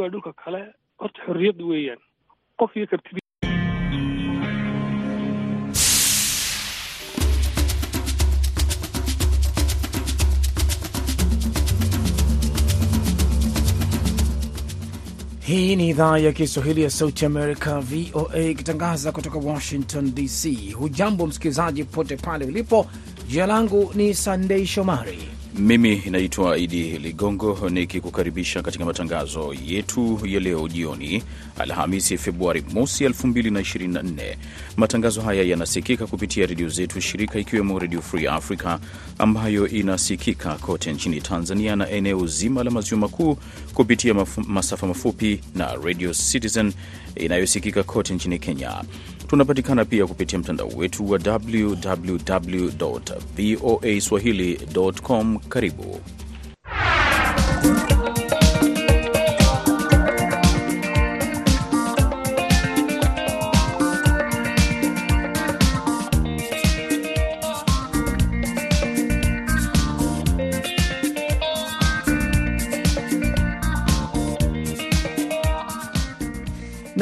waa dhulka kale horta xorriyad weeyaan qof iyo kartid Hii ni idhaa ya Kiswahili ya Sauti Amerika, VOA, ikitangaza kutoka Washington DC. Hujambo msikilizaji popote pale ulipo. Jina langu ni Sandei Shomari mimi naitwa Idi Ligongo nikikukaribisha katika matangazo yetu ya leo jioni, Alhamisi Februari mosi 2024. Matangazo haya yanasikika kupitia redio zetu shirika, ikiwemo Redio Free Africa ambayo inasikika kote nchini Tanzania na eneo zima la maziwa makuu kupitia masafa mafupi na Radio Citizen inayosikika kote nchini Kenya. Tunapatikana pia kupitia mtandao wetu wa www voa swahili.com. Karibu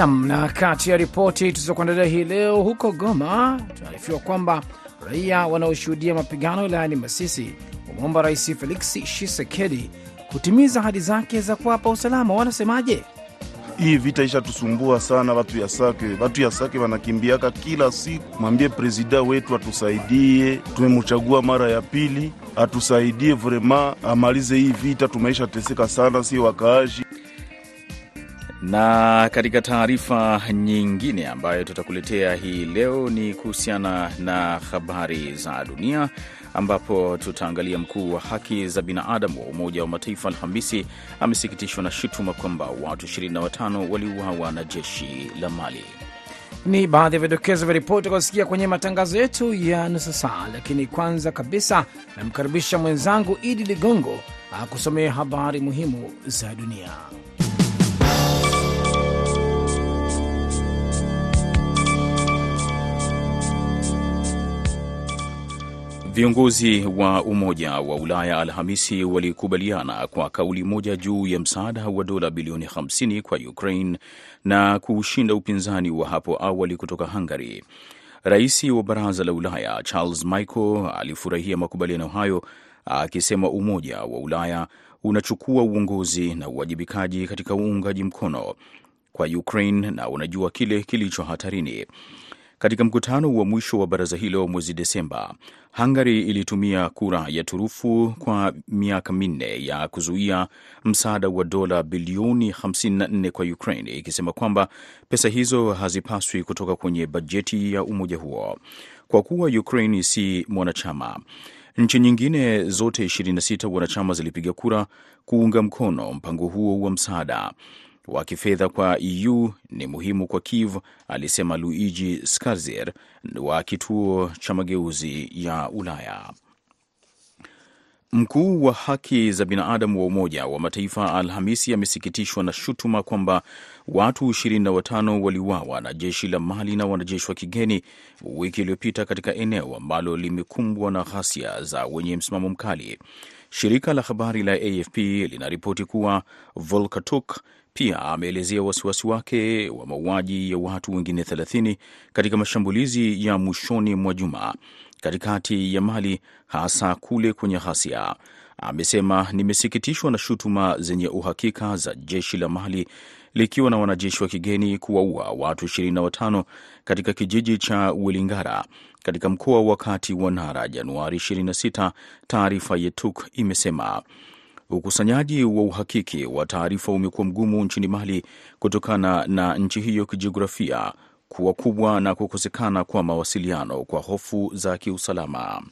nam. Na kati ya ripoti tulizokuandalia hii leo, huko Goma tunaarifiwa kwamba raia wanaoshuhudia mapigano wilayani Masisi wamwomba Rais Felix Tshisekedi kutimiza ahadi zake za kuwapa usalama. Wanasemaje? Hii vita ishatusumbua sana, watu ya Sake, watu ya Sake wanakimbiaka kila siku. Mwambie prezida wetu atusaidie, tumemchagua mara ya pili, atusaidie vrema, amalize hii vita. Tumeisha teseka sana, sio wakaaji na katika taarifa nyingine ambayo tutakuletea hii leo ni kuhusiana na habari za dunia, ambapo tutaangalia mkuu wa haki za binadamu wa Umoja wa Mataifa Alhamisi amesikitishwa na shutuma kwamba watu 25 waliuawa na jeshi la Mali. Ni baadhi ya vidokezo vya ripoti kusikia kwenye matangazo yetu ya nusu saa, lakini kwanza kabisa namkaribisha mwenzangu Idi Ligongo akusomea habari muhimu za dunia. Viongozi wa Umoja wa Ulaya Alhamisi walikubaliana kwa kauli moja juu ya msaada wa dola bilioni 50 kwa Ukraine na kuushinda upinzani wa hapo awali kutoka Hungary. Rais wa Baraza la Ulaya Charles Michel alifurahia makubaliano hayo, akisema Umoja wa Ulaya unachukua uongozi na uwajibikaji katika uungaji mkono kwa Ukraine na unajua kile kilicho hatarini. Katika mkutano wa mwisho wa baraza hilo mwezi Desemba, Hungary ilitumia kura ya turufu kwa miaka minne ya kuzuia msaada wa dola bilioni 54 kwa Ukraine, ikisema kwamba pesa hizo hazipaswi kutoka kwenye bajeti ya umoja huo kwa kuwa Ukraine si mwanachama. Nchi nyingine zote 26 wanachama zilipiga kura kuunga mkono mpango huo wa msaada wa kifedha kwa EU ni muhimu kwa Kiev, alisema Luigi Scarsir wa kituo cha mageuzi ya Ulaya. Mkuu wa haki za binadamu wa Umoja wa Mataifa Alhamisi amesikitishwa na shutuma kwamba watu 25 waliuawa na jeshi la Mali na wanajeshi wa kigeni wiki iliyopita katika eneo ambalo limekumbwa na ghasia za wenye msimamo mkali. Shirika la habari la AFP linaripoti kuwa Volker Turk pia ameelezea wasiwasi wake wa mauaji ya watu wengine 30 katika mashambulizi ya mwishoni mwa juma katikati ya Mali, hasa kule kwenye ghasia. Amesema, nimesikitishwa na shutuma zenye uhakika za jeshi la Mali likiwa na wanajeshi wa kigeni kuwaua watu 25 katika kijiji cha Welingara katika mkoa wa kati wa Nara Januari 26. Taarifa ya TUK imesema ukusanyaji wa uhakiki wa taarifa umekuwa mgumu nchini Mali kutokana na nchi hiyo kijiografia kuwa kubwa na kukosekana kwa mawasiliano kwa hofu za kiusalama.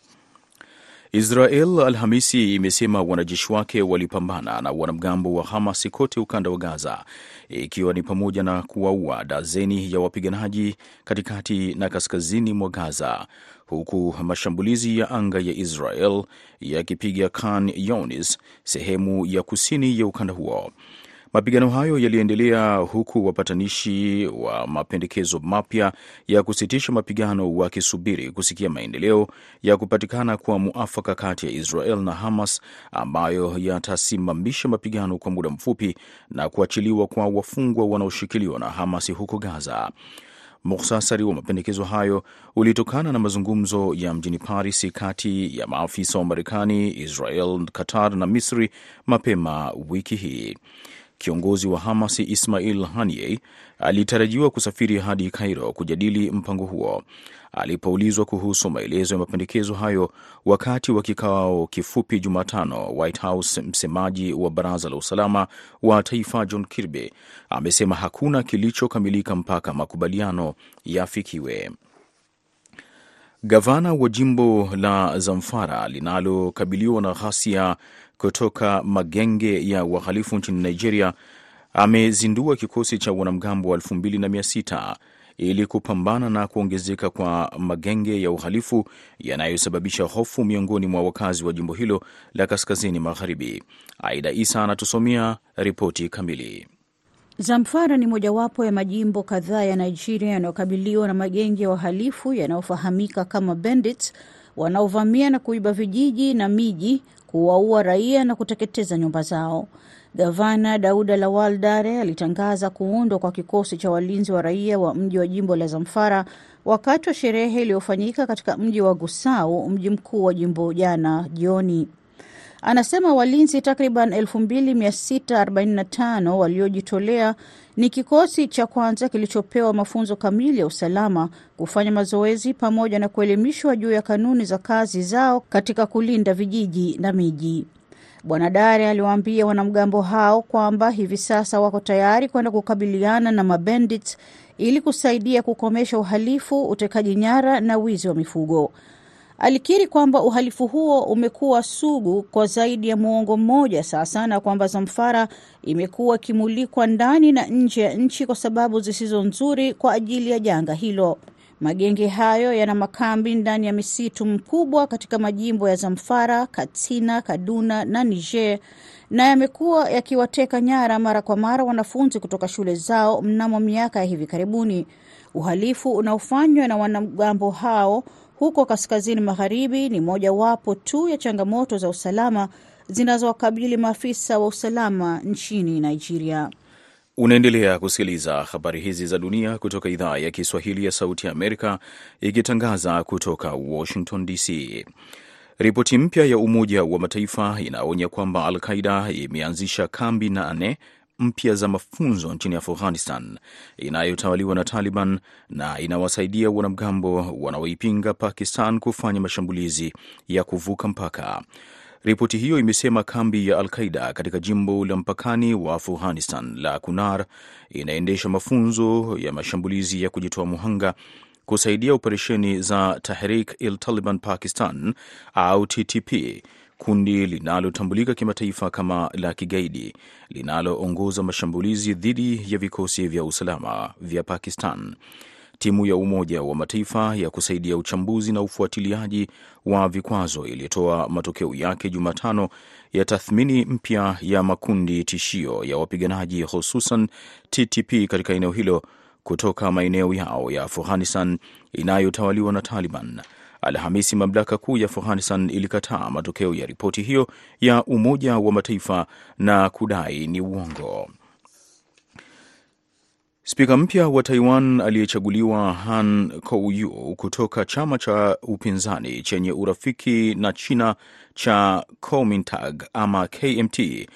Israel Alhamisi imesema wanajeshi wake walipambana na wanamgambo wa Hamas kote ukanda wa Gaza, ikiwa ni pamoja na kuwaua dazeni ya wapiganaji katikati na kaskazini mwa Gaza, huku mashambulizi ya anga ya Israel yakipiga Khan Younis, sehemu ya kusini ya ukanda huo. Mapigano hayo yaliendelea huku wapatanishi wa mapendekezo mapya ya kusitisha mapigano wakisubiri kusikia maendeleo ya kupatikana kwa muafaka kati ya Israel na Hamas ambayo yatasimamisha mapigano kwa muda mfupi na kuachiliwa kwa wafungwa wanaoshikiliwa na Hamas huko Gaza. Mukhtasari wa mapendekezo hayo ulitokana na mazungumzo ya mjini Paris kati ya maafisa wa Marekani, Israel, Qatar na Misri mapema wiki hii. Kiongozi wa Hamas Ismail Haniyeh alitarajiwa kusafiri hadi Cairo kujadili mpango huo. Alipoulizwa kuhusu maelezo ya mapendekezo hayo wakati wa kikao kifupi Jumatano, White House, msemaji wa baraza la usalama wa taifa John Kirby amesema hakuna kilichokamilika mpaka makubaliano yafikiwe. Gavana wa jimbo la Zamfara linalokabiliwa na ghasia kutoka magenge ya wahalifu nchini Nigeria amezindua kikosi cha wanamgambo wa elfu mbili na mia sita ili kupambana na kuongezeka kwa magenge ya uhalifu yanayosababisha hofu miongoni mwa wakazi wa jimbo hilo la kaskazini magharibi. Aida Isa anatusomea ripoti kamili. Zamfara ni mojawapo ya majimbo kadhaa ya Nigeria yanayokabiliwa na magenge ya wahalifu yanayofahamika kama bandits wanaovamia na kuiba vijiji na miji, kuwaua raia na kuteketeza nyumba zao. Gavana Dauda Lawal Dare alitangaza kuundwa kwa kikosi cha walinzi wa raia wa mji wa jimbo la Zamfara wakati wa sherehe iliyofanyika katika mji wa Gusau, mji mkuu wa jimbo, jana jioni. Anasema walinzi takriban 2645 waliojitolea ni kikosi cha kwanza kilichopewa mafunzo kamili ya usalama, kufanya mazoezi pamoja na kuelimishwa juu ya kanuni za kazi zao katika kulinda vijiji na miji. Bwana Dare aliwaambia wanamgambo hao kwamba hivi sasa wako tayari kwenda kukabiliana na mabandits ili kusaidia kukomesha uhalifu, utekaji nyara na wizi wa mifugo. Alikiri kwamba uhalifu huo umekuwa sugu kwa zaidi ya muongo mmoja sasa na kwamba Zamfara imekuwa ikimulikwa ndani na nje ya nchi kwa sababu zisizo nzuri kwa ajili ya janga hilo. Magenge hayo yana makambi ndani ya misitu mkubwa katika majimbo ya Zamfara, Katsina, Kaduna na Niger na yamekuwa yakiwateka nyara mara kwa mara wanafunzi kutoka shule zao mnamo miaka ya hivi karibuni. Uhalifu unaofanywa na wanamgambo hao huko kaskazini magharibi ni mojawapo tu ya changamoto za usalama zinazowakabili maafisa wa usalama nchini Nigeria. Unaendelea kusikiliza habari hizi za dunia kutoka idhaa ya Kiswahili ya Sauti ya Amerika ikitangaza kutoka Washington DC. Ripoti mpya ya Umoja wa Mataifa inaonya kwamba Al Qaida imeanzisha kambi nane mpya za mafunzo nchini Afghanistan inayotawaliwa na Taliban na inawasaidia wanamgambo wanaoipinga Pakistan kufanya mashambulizi ya kuvuka mpaka. Ripoti hiyo imesema kambi ya Al-Qaida katika jimbo la mpakani wa Afghanistan la Kunar inaendesha mafunzo ya mashambulizi ya kujitoa muhanga kusaidia operesheni za Tahrik-i-Taliban Pakistan au TTP, kundi linalotambulika kimataifa kama la kigaidi linaloongoza mashambulizi dhidi ya vikosi vya usalama vya Pakistan. Timu ya Umoja wa Mataifa ya kusaidia uchambuzi na ufuatiliaji wa vikwazo ilitoa matokeo yake Jumatano ya tathmini mpya ya makundi tishio ya wapiganaji hususan TTP katika eneo hilo kutoka maeneo yao ya Afghanistan inayotawaliwa na Taliban. Alhamisi, mamlaka kuu ya Afghanistan ilikataa matokeo ya ripoti hiyo ya Umoja wa Mataifa na kudai ni uongo. Spika mpya wa Taiwan aliyechaguliwa Han Kuo-yu kutoka chama cha upinzani chenye urafiki na China cha Kuomintang ama KMT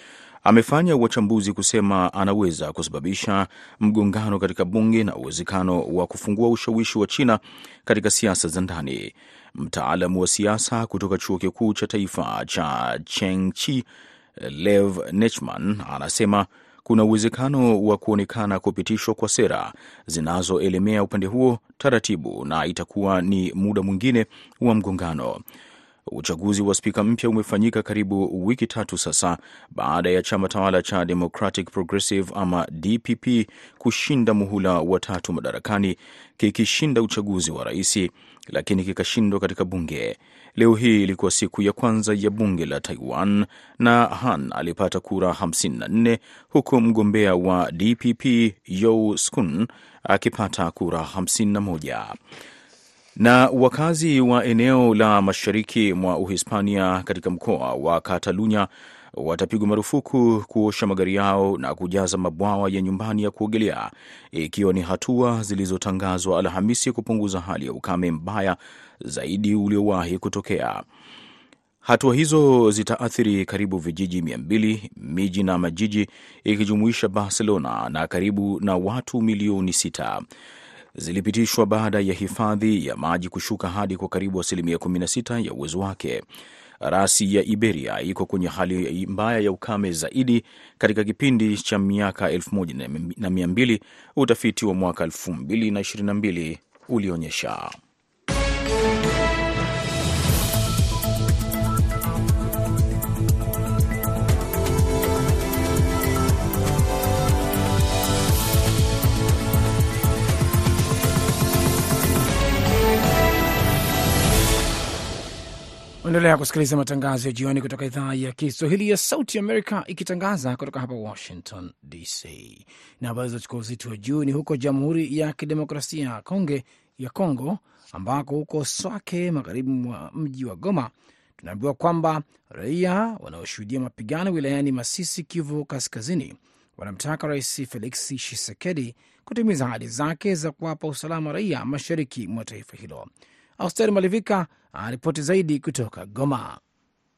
amefanya wachambuzi kusema anaweza kusababisha mgongano katika bunge na uwezekano wa kufungua ushawishi wa China katika siasa za ndani. Mtaalamu wa siasa kutoka chuo kikuu cha taifa cha Chengchi, Lev Nechman, anasema kuna uwezekano wa kuonekana kupitishwa kwa sera zinazoelemea upande huo taratibu, na itakuwa ni muda mwingine wa mgongano. Uchaguzi wa spika mpya umefanyika karibu wiki tatu sasa baada ya chama tawala cha Democratic Progressive ama DPP kushinda muhula wa tatu madarakani, kikishinda uchaguzi wa rais, lakini kikashindwa katika bunge. Leo hii ilikuwa siku ya kwanza ya bunge la Taiwan na Han alipata kura 54 huku mgombea wa DPP Yo Skun akipata kura 51 na wakazi wa eneo la mashariki mwa Uhispania katika mkoa wa Katalunya watapigwa marufuku kuosha magari yao na kujaza mabwawa ya nyumbani ya kuogelea, ikiwa ni hatua zilizotangazwa Alhamisi kupunguza hali ya ukame mbaya zaidi uliowahi kutokea. Hatua hizo zitaathiri karibu vijiji mia mbili, miji na majiji ikijumuisha Barcelona na karibu na watu milioni sita zilipitishwa baada ya hifadhi ya maji kushuka hadi kwa karibu asilimia 16 ya uwezo wake. Rasi ya Iberia iko kwenye hali mbaya ya ukame zaidi katika kipindi cha miaka 1200 utafiti wa mwaka 2022 ulionyesha. Endelea kusikiliza matangazo ya jioni kutoka idhaa ya Kiswahili ya Sauti Amerika ikitangaza kutoka hapa Washington DC. Na habari zachukua uzito wa juu ni huko Jamhuri ya Kidemokrasia ya Konge ya Kongo, ambako huko Swake, magharibi mwa mji wa Goma, tunaambiwa kwamba raia wanaoshuhudia mapigano wilayani Masisi, Kivu Kaskazini, wanamtaka Rais Felix Tshisekedi kutimiza ahadi zake za kuwapa usalama raia mashariki mwa taifa hilo. Austeri Malivika aripoti zaidi kutoka Goma.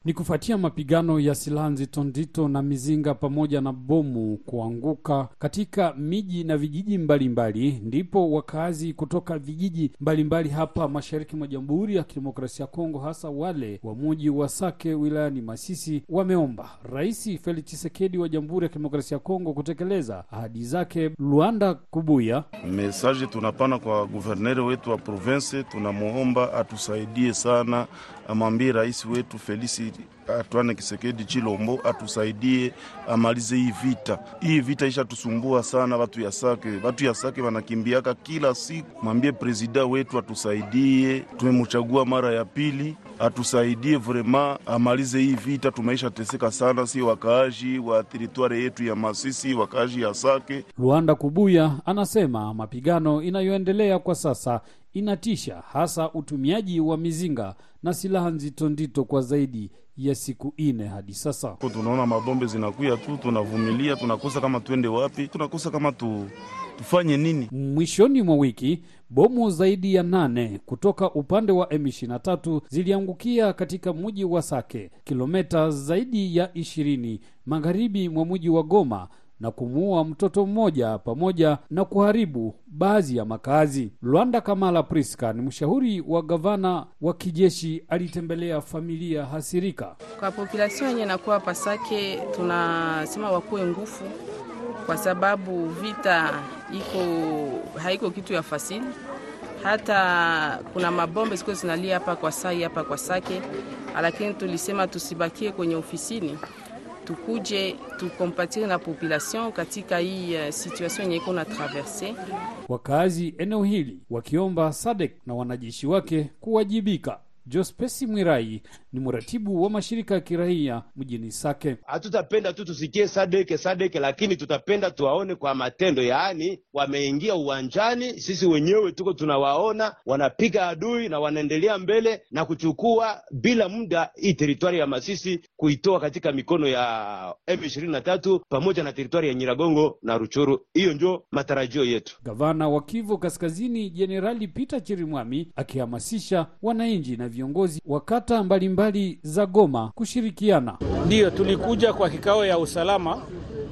Ni kufuatia mapigano ya silaha nzito nzito na mizinga pamoja na bomu kuanguka katika miji na vijiji mbalimbali mbali, ndipo wakazi kutoka vijiji mbalimbali mbali hapa mashariki mwa Jamhuri ya Kidemokrasia ya Kongo, hasa wale wa muji wa Sake wilayani Masisi, wameomba Rais Felix Tshisekedi wa Jamhuri ya Kidemokrasia ya Kongo kutekeleza ahadi zake. Luanda Kubuya: mesaji tunapana kwa guverneri wetu wa province, tunamwomba atusaidie sana, amwambie rais wetu Felisi Antoine Kisekedi Chilombo atusaidie amalize hii vita. Hii vita ishatusumbua sana, watu ya Sake, watu ya Sake wanakimbiaka kila siku. Mwambie presida wetu atusaidie, tumemchagua mara ya pili, atusaidie vrema amalize hii vita. Tumeisha teseka sana, si wakaaji wa teritwari yetu ya Masisi, wakaaji ya Sake. Luanda Kubuya anasema mapigano inayoendelea kwa sasa inatisha, hasa utumiaji wa mizinga na silaha nzito nzito kwa zaidi ya siku ine hadi sasa. Tunaona mabombe zinakuya tu, tunavumilia, tunakosa kama tuende wapi, tunakosa kama tu, tufanye nini. Mwishoni mwa wiki bomu zaidi ya nane kutoka upande wa M23 ziliangukia katika mji wa Sake, kilomita zaidi ya ishirini magharibi mwa mji wa Goma na kumuua mtoto mmoja pamoja na kuharibu baadhi ya makazi. Lwanda Kamala Priska ni mshauri wa gavana wa kijeshi, alitembelea familia hasirika. Kwa populasion yenye nakuwa Pasake, tunasema wakuwe nguvu, kwa sababu vita iko haiko kitu ya fasili. Hata kuna mabombe siku zinalia hapa kwa sai hapa kwa Sake, lakini tulisema tusibakie kwenye ofisini tukuje tukompatire na population katika hii uh, situation yenye iko na traverse. Wakazi eneo hili wakiomba Sadek na wanajeshi wake kuwajibika. Jospesi Mwirai ni mratibu wa mashirika ya kiraia mjini Sake. Hatutapenda tu tusikie Sadeke Sadeke, lakini tutapenda tuwaone kwa matendo, yaani wameingia uwanjani, sisi wenyewe tuko tunawaona wanapiga adui na wanaendelea mbele na kuchukua bila muda hii teritwari ya Masisi kuitoa katika mikono ya M23 pamoja na teritwari ya Nyiragongo na Ruchuru. Hiyo ndio matarajio yetu. Gavana wa Kivu Kaskazini Jenerali Peter Chirimwami akihamasisha wananchi na viongozi wa kata mbalimbali za Goma kushirikiana. Ndiyo tulikuja kwa kikao ya usalama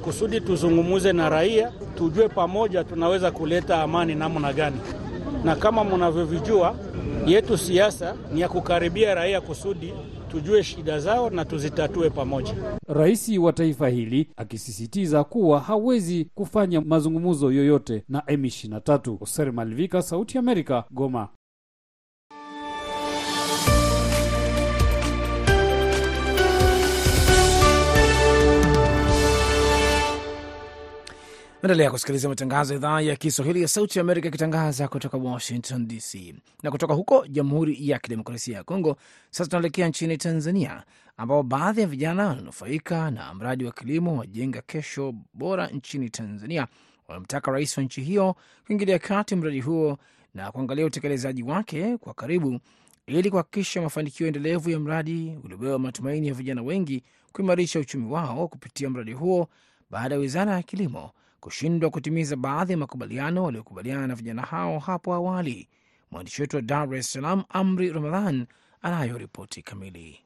kusudi tuzungumuze na raia, tujue pamoja tunaweza kuleta amani namna gani, na kama mnavyovijua yetu siasa ni ya kukaribia raia kusudi tujue shida zao na tuzitatue pamoja. Rais wa taifa hili akisisitiza kuwa hawezi kufanya mazungumzo yoyote na M23. Oser Malvika, Sauti ya Amerika, Goma. Endelea kusikiliza matangazo ya idhaa ya Kiswahili ya Sauti ya Amerika ikitangaza kutoka Washington DC. Na kutoka huko Jamhuri ya Kidemokrasia ya Kongo, sasa tunaelekea nchini Tanzania, ambapo baadhi ya vijana wananufaika na mradi wa kilimo wa Jenga Kesho Bora nchini Tanzania wamemtaka rais wa nchi hiyo kuingilia kati mradi huo na kuangalia utekelezaji wake kwa karibu ili kuhakikisha mafanikio endelevu ya mradi uliobeba matumaini ya vijana wengi kuimarisha uchumi wao kupitia mradi huo baada ya wizara ya kilimo kushindwa kutimiza baadhi ya makubaliano waliokubaliana na vijana hao hapo awali. Mwandishi wetu wa Dar es Salaam, Amri Ramadhan, anayo ripoti kamili.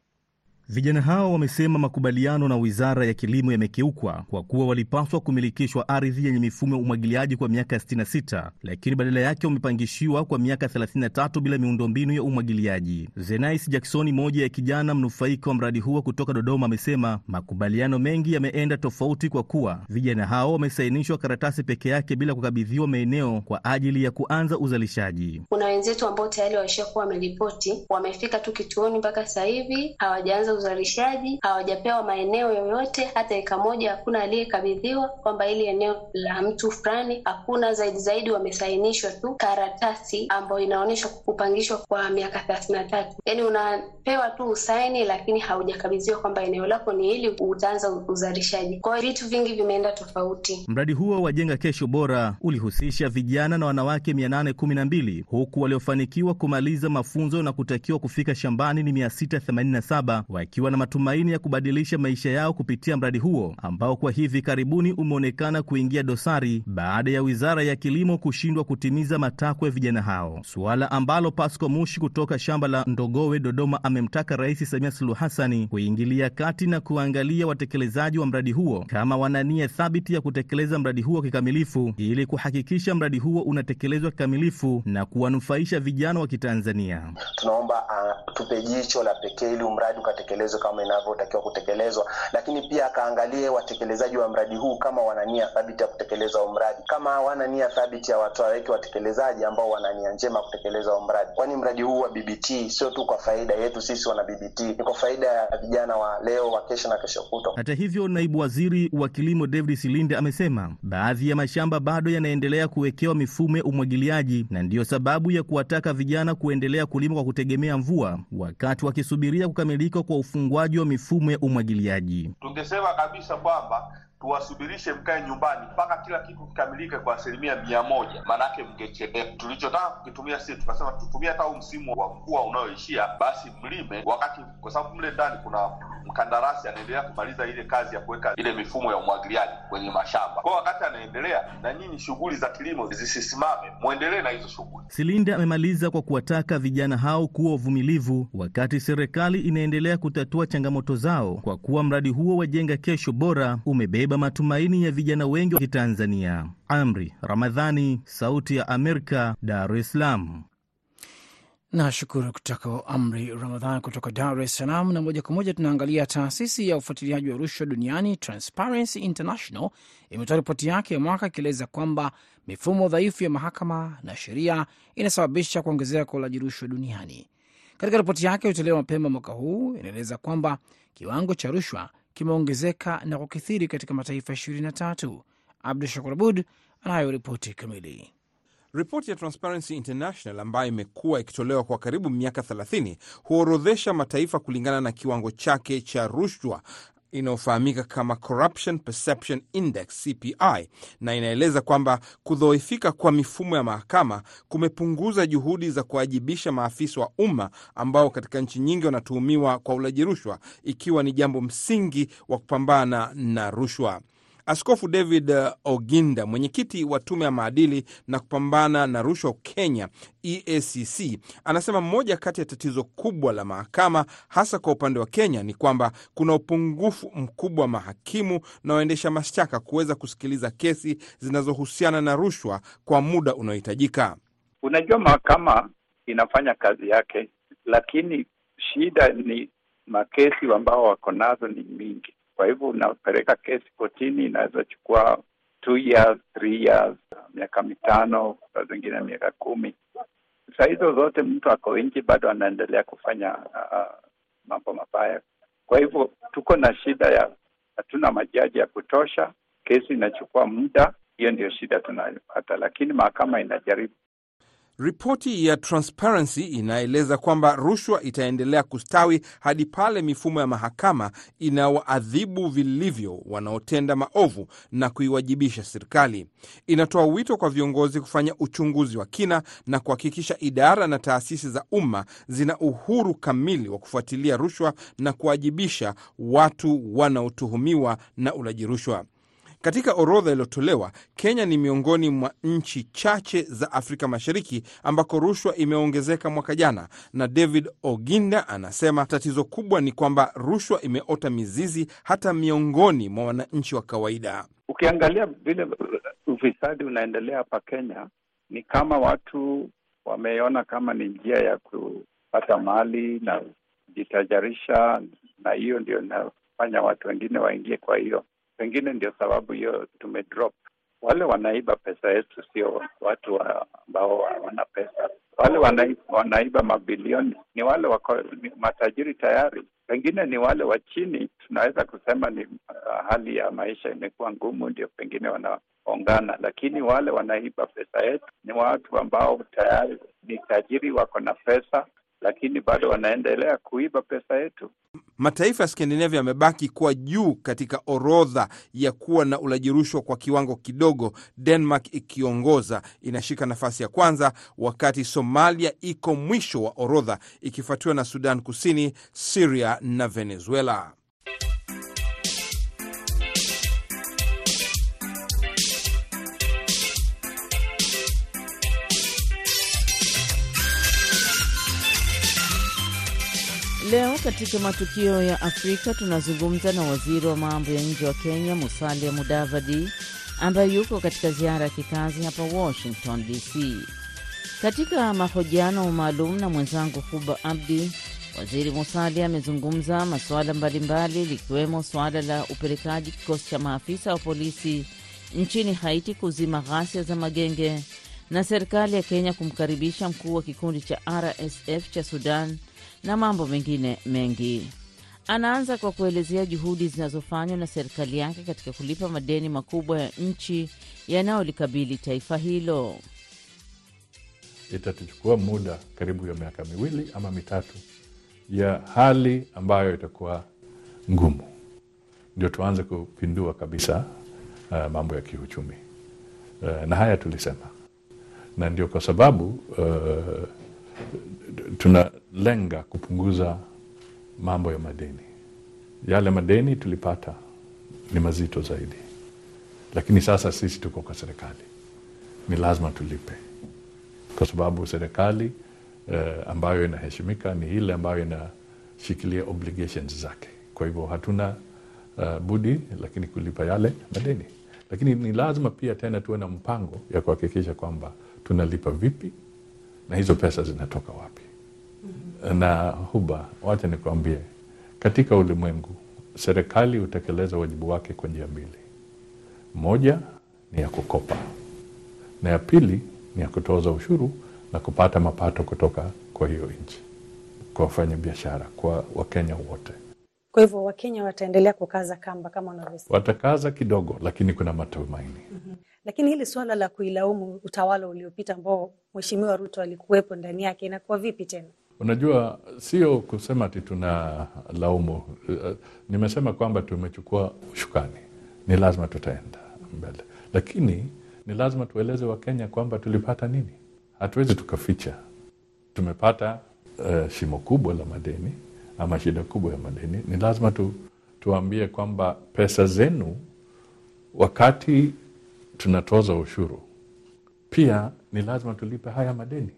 Vijana hao wamesema makubaliano na wizara ya kilimo yamekiukwa kwa kuwa walipaswa kumilikishwa ardhi yenye mifumo ya umwagiliaji kwa miaka 66 lakini badala yake wamepangishiwa kwa miaka 33 bila miundombinu ya umwagiliaji. Zenais Jacksoni, moja ya kijana mnufaika wa mradi huo kutoka Dodoma, amesema makubaliano mengi yameenda tofauti kwa kuwa vijana hao wamesainishwa karatasi peke yake bila kukabidhiwa maeneo kwa ajili ya kuanza uzalishaji. Kuna wenzetu ambao tayari waishakuwa wameripoti, wamefika tu kituoni mpaka sasa hivi hawajaanza uzalishaji hawajapewa maeneo yoyote, hata eka moja hakuna aliyekabidhiwa kwamba hili eneo la mtu fulani, hakuna. Zaidi zaidi wamesainishwa tu karatasi ambayo inaonyesha kupangishwa kwa miaka thelathini na tatu. Yaani unapewa tu usaini, lakini haujakabidhiwa kwamba eneo lako ni hili, utaanza uzalishaji. Kwa hiyo vitu vingi vimeenda tofauti. Mradi huo wa Jenga Kesho Bora ulihusisha vijana na wanawake 812 huku waliofanikiwa kumaliza mafunzo na kutakiwa kufika shambani ni 687 wakiwa na matumaini ya kubadilisha maisha yao kupitia mradi huo ambao kwa hivi karibuni umeonekana kuingia dosari baada ya wizara ya kilimo kushindwa kutimiza matakwa ya vijana hao, suala ambalo Pasco Mushi kutoka shamba la Ndogowe, Dodoma, amemtaka Rais Samia Suluhu hasani kuingilia kati na kuangalia watekelezaji wa mradi huo kama wana nia thabiti ya kutekeleza mradi huo kikamilifu ili kuhakikisha mradi huo unatekelezwa kikamilifu na kuwanufaisha vijana wa Kitanzania. Tunaomba uh, jicho la pekee ili mradi ukatekelezwe kama inavyotakiwa kutekelezwa, lakini pia akaangalie watekelezaji wa mradi huu kama wana nia thabiti ya kutekeleza huu mradi. Kama hawana nia thabiti ya watu waweke watekelezaji ambao wana nia njema kutekeleza huu mradi, kwani mradi huu wa BBT sio tu kwa faida yetu sisi wana BBT, ni kwa faida ya vijana wa leo, wa kesho na kesho kutwa. Hata hivyo, naibu waziri wa kilimo David Silinde amesema baadhi ya mashamba bado yanaendelea kuwekewa mifumo ya umwagiliaji na ndiyo sababu ya kuwataka vijana kuendelea kulima kwa kutegemea mvua wakati wakisubiria kukamilika kwa ufungwaji wa mifumo ya umwagiliaji. Tungesema kabisa kwamba tuwasubirishe mkae nyumbani mpaka kila kitu kikamilike kwa asilimia mia moja, maanake mngechelewa. Tulichotaka kukitumia sisi tukasema tutumie hata huu msimu wa mvua unaoishia, basi mlime wakati, kwa sababu mle ndani kuna mkandarasi anaendelea kumaliza ile kazi ya kuweka ile mifumo ya umwagiliaji kwenye mashamba. Kwa wakati anaendelea, na nyinyi shughuli za kilimo zisisimame, mwendelee na hizo shughuli. Silinde amemaliza kwa kuwataka vijana hao kuwa wavumilivu wakati serikali inaendelea kutatua changamoto zao, kwa kuwa mradi huo wa Jenga Kesho Bora umebeba matumaini ya vijana wengi wa Kitanzania. Amri Ramadhani, Sauti ya Amerika, Dar es Salaam. Nashukuru kutoka Amri Ramadhan kutoka Dar es Salaam. Na moja kwa moja tunaangalia taasisi ya ufuatiliaji wa rushwa duniani Transparency International imetoa ripoti yake ya mwaka ikieleza kwamba mifumo dhaifu ya mahakama na sheria inasababisha kuongezeka kwa ulaji rushwa duniani. Katika ripoti yake iliyotolewa mapema mwaka huu, inaeleza kwamba kiwango cha rushwa kimeongezeka na kukithiri katika mataifa ishirini na tatu. Abdu Shakur Abud anayo ripoti kamili. Ripoti ya Transparency International ambayo imekuwa ikitolewa kwa karibu miaka 30 huorodhesha mataifa kulingana na kiwango chake cha rushwa inayofahamika kama Corruption Perception Index CPI, na inaeleza kwamba kudhoofika kwa mifumo ya mahakama kumepunguza juhudi za kuwajibisha maafisa wa umma ambao katika nchi nyingi wanatuhumiwa kwa ulaji rushwa, ikiwa ni jambo msingi wa kupambana na rushwa. Askofu David Oginda, mwenyekiti wa tume ya maadili na kupambana na rushwa Kenya, EACC, anasema moja kati ya tatizo kubwa la mahakama hasa kwa upande wa Kenya ni kwamba kuna upungufu mkubwa wa mahakimu na waendesha mashtaka kuweza kusikiliza kesi zinazohusiana na rushwa kwa muda unaohitajika. Unajua, mahakama inafanya kazi yake, lakini shida ni makesi ambao wako nazo ni mingi kwa hivyo unapeleka kesi kotini, inaweza chukua two years, three years, miaka mitano, saa zingine miaka kumi. Saa hizo zote mtu ako nje bado anaendelea kufanya uh, mambo mabaya. Kwa hivyo tuko na shida ya hatuna majaji ya kutosha, kesi inachukua muda, Hiyo ndio shida tunayopata, lakini mahakama inajaribu. Ripoti ya Transparency inaeleza kwamba rushwa itaendelea kustawi hadi pale mifumo ya mahakama inawaadhibu vilivyo wanaotenda maovu na kuiwajibisha serikali. Inatoa wito kwa viongozi kufanya uchunguzi wa kina na kuhakikisha idara na taasisi za umma zina uhuru kamili wa kufuatilia rushwa na kuwajibisha watu wanaotuhumiwa na ulaji rushwa. Katika orodha iliyotolewa, Kenya ni miongoni mwa nchi chache za Afrika Mashariki ambako rushwa imeongezeka mwaka jana, na David Oginda anasema tatizo kubwa ni kwamba rushwa imeota mizizi hata miongoni mwa wananchi wa kawaida. Ukiangalia vile ufisadi unaendelea hapa Kenya, ni kama watu wameona kama ni njia ya kupata mali na kujitajarisha, na hiyo ndio inafanya watu wengine waingie kwa hiyo pengine ndio sababu hiyo tumedrop. Wale wanaiba pesa yetu sio watu wa ambao wana pesa. Wale wanaiba, wanaiba mabilioni ni wale wako matajiri tayari, pengine ni wale wa chini. Tunaweza kusema ni uh, hali ya maisha imekuwa ngumu, ndio pengine wanaongana, lakini wale wanaiba pesa yetu ni watu ambao tayari ni tajiri, wako na pesa lakini bado wanaendelea kuiba pesa yetu. Mataifa ya Skandinavia yamebaki kuwa juu katika orodha ya kuwa na ulaji rushwa kwa kiwango kidogo, Denmark ikiongoza inashika nafasi ya kwanza, wakati Somalia iko mwisho wa orodha ikifuatiwa na Sudan Kusini, Siria na Venezuela. Leo katika matukio ya Afrika tunazungumza na waziri wa mambo ya nje wa Kenya, Musalia Mudavadi, ambaye yuko katika ziara ya kikazi hapa Washington DC. Katika mahojiano maalum na mwenzangu Huba Abdi, waziri Musalia amezungumza masuala mbalimbali likiwemo suala la upelekaji kikosi cha maafisa wa polisi nchini Haiti kuzima ghasia za magenge na serikali ya Kenya kumkaribisha mkuu wa kikundi cha RSF cha Sudan na mambo mengine mengi. Anaanza kwa kuelezea juhudi zinazofanywa na serikali yake katika kulipa madeni makubwa ya nchi yanayolikabili taifa hilo. Itatuchukua muda karibu ya miaka miwili ama mitatu ya hali ambayo itakuwa ngumu, ndio tuanze kupindua kabisa uh, mambo ya kiuchumi uh, na haya tulisema, na ndio kwa sababu uh, tunalenga kupunguza mambo ya madeni. Yale madeni tulipata ni mazito zaidi, lakini sasa sisi tuko kwa serikali, ni lazima tulipe, kwa sababu serikali eh, ambayo inaheshimika ni ile ambayo inashikilia obligations zake. Kwa hivyo hatuna uh, budi lakini kulipa yale madeni, lakini ni lazima pia tena tuwe na mpango ya kuhakikisha kwamba tunalipa vipi na hizo pesa zinatoka wapi? mm-hmm. Na Huba, wacha nikuambie, katika ulimwengu serikali hutekeleza wajibu wake kwa njia mbili. Moja ni ya kukopa na ya pili ni ya kutoza ushuru na kupata mapato kutoka kwa hiyo nchi, kwa wafanya biashara, kwa Wakenya wote. Kwa hivyo Wakenya wataendelea kukaza kamba kama unavyosema, watakaza kidogo, lakini kuna matumaini. mm-hmm. Lakini hili suala la kuilaumu utawala uliopita ambao Mheshimiwa Ruto alikuwepo ndani yake inakuwa vipi tena? Unajua, sio kusema ati tuna laumu. Nimesema kwamba tumechukua ushukani, ni lazima tutaenda mbele, lakini ni lazima tueleze Wakenya kwamba tulipata nini. Hatuwezi tukaficha tumepata uh, shimo kubwa la madeni ama shida kubwa ya madeni. Ni lazima tu, tuambie kwamba pesa zenu wakati tunatoza ushuru pia ni lazima tulipe haya madeni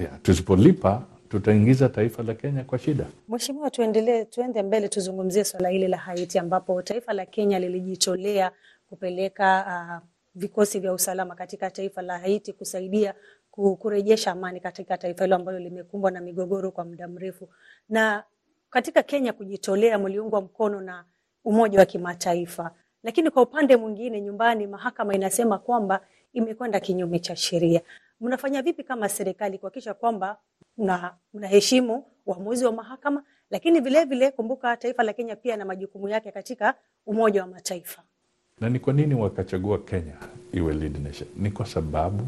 yeah. Tusipolipa tutaingiza taifa la Kenya kwa shida. Mheshimiwa, tuendelee, tuende mbele, tuzungumzie swala hili la Haiti ambapo taifa la Kenya lilijitolea kupeleka uh, vikosi vya usalama katika taifa la Haiti kusaidia kurejesha amani katika taifa hilo ambalo limekumbwa na migogoro kwa muda mrefu. Na katika Kenya kujitolea, mliungwa mkono na Umoja wa Kimataifa, lakini kwa upande mwingine nyumbani, mahakama inasema kwamba imekwenda kinyume cha sheria. Mnafanya vipi kama serikali kuhakikisha kwamba mnaheshimu uamuzi wa mahakama, lakini vilevile vile, kumbuka taifa la Kenya pia na majukumu yake katika Umoja wa Mataifa? Na ni kwa nini wakachagua Kenya iwe lead nation? Ni kwa sababu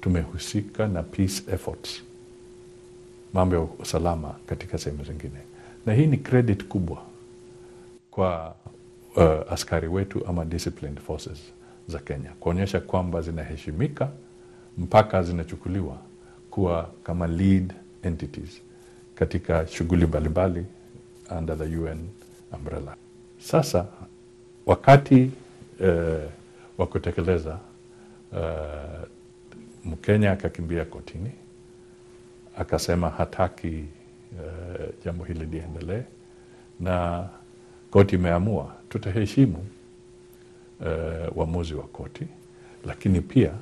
tumehusika na peace efforts, mambo ya usalama katika sehemu zingine, na hii ni credit kubwa kwa uh, askari wetu ama disciplined forces za Kenya kuonyesha kwamba zinaheshimika mpaka zinachukuliwa kuwa kama lead entities katika shughuli mbalimbali under the UN umbrella. Sasa wakati uh, wa kutekeleza uh, Mkenya akakimbia kotini akasema hataki uh, jambo hili liendelee, na koti imeamua. Tutaheshimu uamuzi uh, wa koti, lakini pia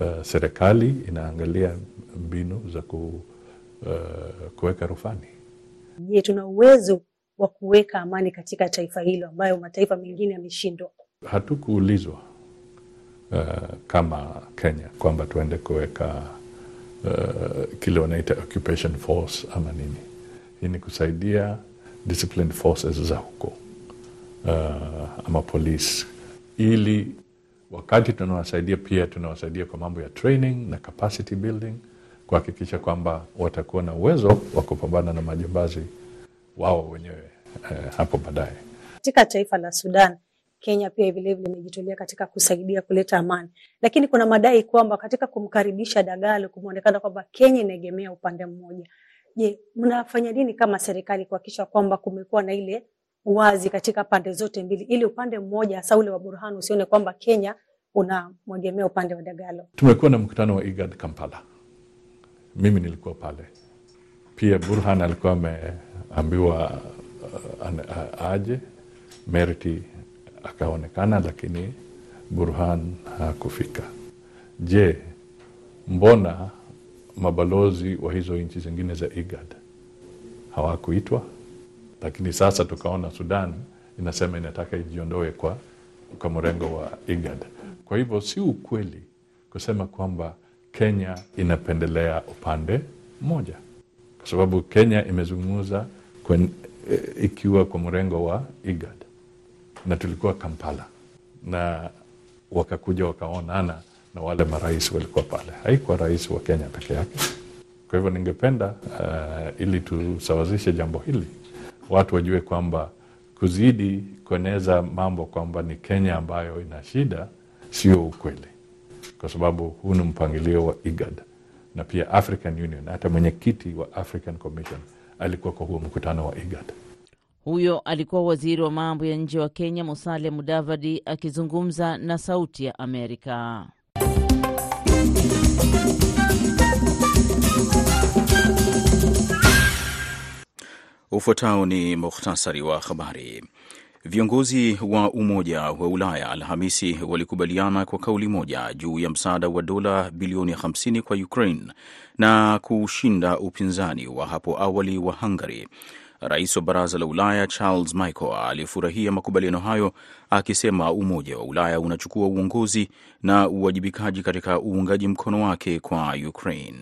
uh, serikali inaangalia mbinu za ku, uh, kuweka rufani. Je, tuna uwezo wa kuweka amani katika taifa hilo ambayo mataifa mengine yameshindwa? Hatukuulizwa uh, kama Kenya kwamba tuende kuweka uh, kile wanaita occupation force ama nini. Hii ni kusaidia disciplined forces za huko uh, ama polisi, ili wakati tunawasaidia pia tunawasaidia kwa mambo ya training na capacity building, kuhakikisha kwamba watakuwa na uwezo wa kupambana na majambazi wao wenyewe uh, hapo baadaye. Katika taifa la Sudan, Kenya pia vilevile imejitolea katika kusaidia kuleta amani, lakini kuna madai kwamba katika kumkaribisha Dagalo kumeonekana kwamba Kenya inaegemea upande mmoja. Je, mnafanya nini kama serikali kuhakikisha kwamba kumekuwa na ile uwazi katika pande zote mbili, ili upande mmoja hasa ule wa Burhan usione kwamba Kenya unamwegemea upande wa Dagalo? Tumekuwa na mkutano wa IGAD Kampala, mimi nilikuwa pale pia. Burhan alikuwa ameambiwa uh, aje Meriti akaonekana, lakini Burhan hakufika. Je, mbona mabalozi wa hizo nchi zingine za IGAD hawakuitwa? Lakini sasa tukaona Sudan inasema inataka ijiondoe kwa, kwa mrengo wa IGAD. Kwa hivyo si ukweli kusema kwamba Kenya inapendelea upande mmoja, kwa sababu Kenya imezungumza ikiwa kwa mrengo wa IGAD na tulikuwa Kampala na wakakuja wakaonana na wale marais walikuwa pale, haikuwa rais wa Kenya peke yake. Kwa hivyo ningependa uh, ili tusawazishe jambo hili, watu wajue kwamba kuzidi kueneza mambo kwamba ni Kenya ambayo ina shida sio ukweli, kwa sababu huu ni mpangilio wa IGAD na pia African Union. Hata mwenyekiti wa African Commission alikuwa kwa huo mkutano wa IGAD. Huyo alikuwa waziri wa mambo ya nje wa Kenya, Musalia Mudavadi, akizungumza na Sauti ya Amerika. Ufuatao ni muhtasari wa habari. Viongozi wa Umoja wa Ulaya Alhamisi walikubaliana kwa kauli moja juu ya msaada wa dola bilioni 50 kwa Ukraine na kushinda upinzani wa hapo awali wa Hungary. Rais wa Baraza la Ulaya Charles Michel alifurahia makubaliano hayo akisema Umoja wa Ulaya unachukua uongozi na uwajibikaji katika uungaji mkono wake kwa Ukraine.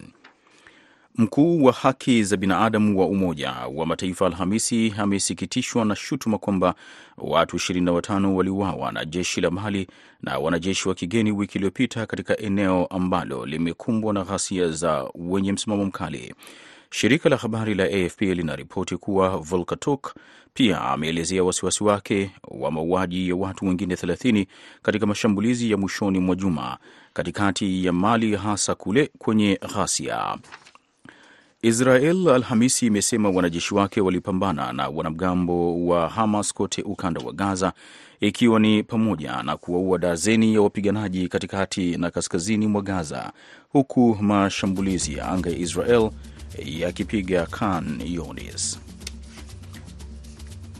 Mkuu wa haki za binadamu wa Umoja wa Mataifa Alhamisi amesikitishwa na shutuma kwamba watu 25 waliuawa na jeshi la Mali na wanajeshi wa kigeni wiki iliyopita katika eneo ambalo limekumbwa na ghasia za wenye msimamo mkali. Shirika la habari la AFP linaripoti kuwa Volker pia ameelezea wasiwasi wake wa mauaji ya watu wengine 30 katika mashambulizi ya mwishoni mwa juma katikati ya Mali, hasa kule kwenye ghasia. Israel Alhamisi imesema wanajeshi wake walipambana na wanamgambo wa Hamas kote ukanda wa Gaza, ikiwa ni pamoja na kuwaua dazeni ya wapiganaji katikati na kaskazini mwa Gaza, huku mashambulizi ya anga ya Israel yakipiga Khan Yunis.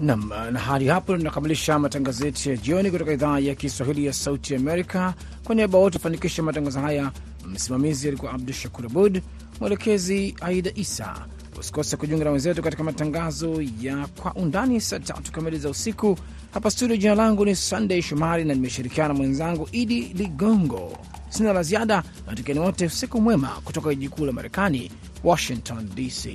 Nam na hadi hapo tunakamilisha matangazo yetu ya jioni kutoka idhaa ya Kiswahili ya Sauti Amerika. Kwa niaba wote kufanikisha matangazo haya, msimamizi alikuwa Abdu Shakur Abud, mwelekezi Aida Isa. Usikose kujiunga na wenzetu katika matangazo ya Kwa Undani saa tatu kamili za usiku hapa studio. Jina langu ni Sunday Shomari na nimeshirikiana na mwenzangu Idi Ligongo. Sina la ziada na tukeni wote usiku mwema kutoka jiji kuu la Marekani, Washington DC.